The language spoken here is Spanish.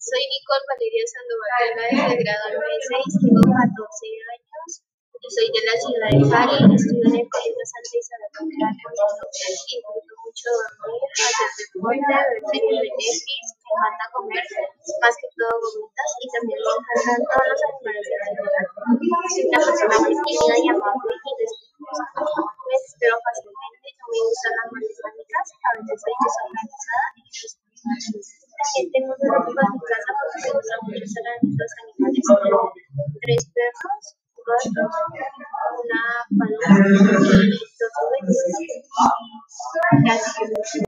Soy Nicole Valeria Sandoval Peláez, de grado 96, tengo 14 años, soy de la ciudad de Cali, estudio en el Colegio Santa Isabel de la disfruto mucho dormir, hacer deporte, ver series de Netflix, me encanta comer, más que todo gomitas, y también me encantan todos los animales en general. Soy una persona muy tímida y amable y respetuosa. Me espero fácilmente, no me gustan las matemáticas, a veces soy desorganizada y irresponsable. Tengo un amigo en casa porque me gustan mucho los animales. Tres perros, gatos, una paloma y dos ovejas.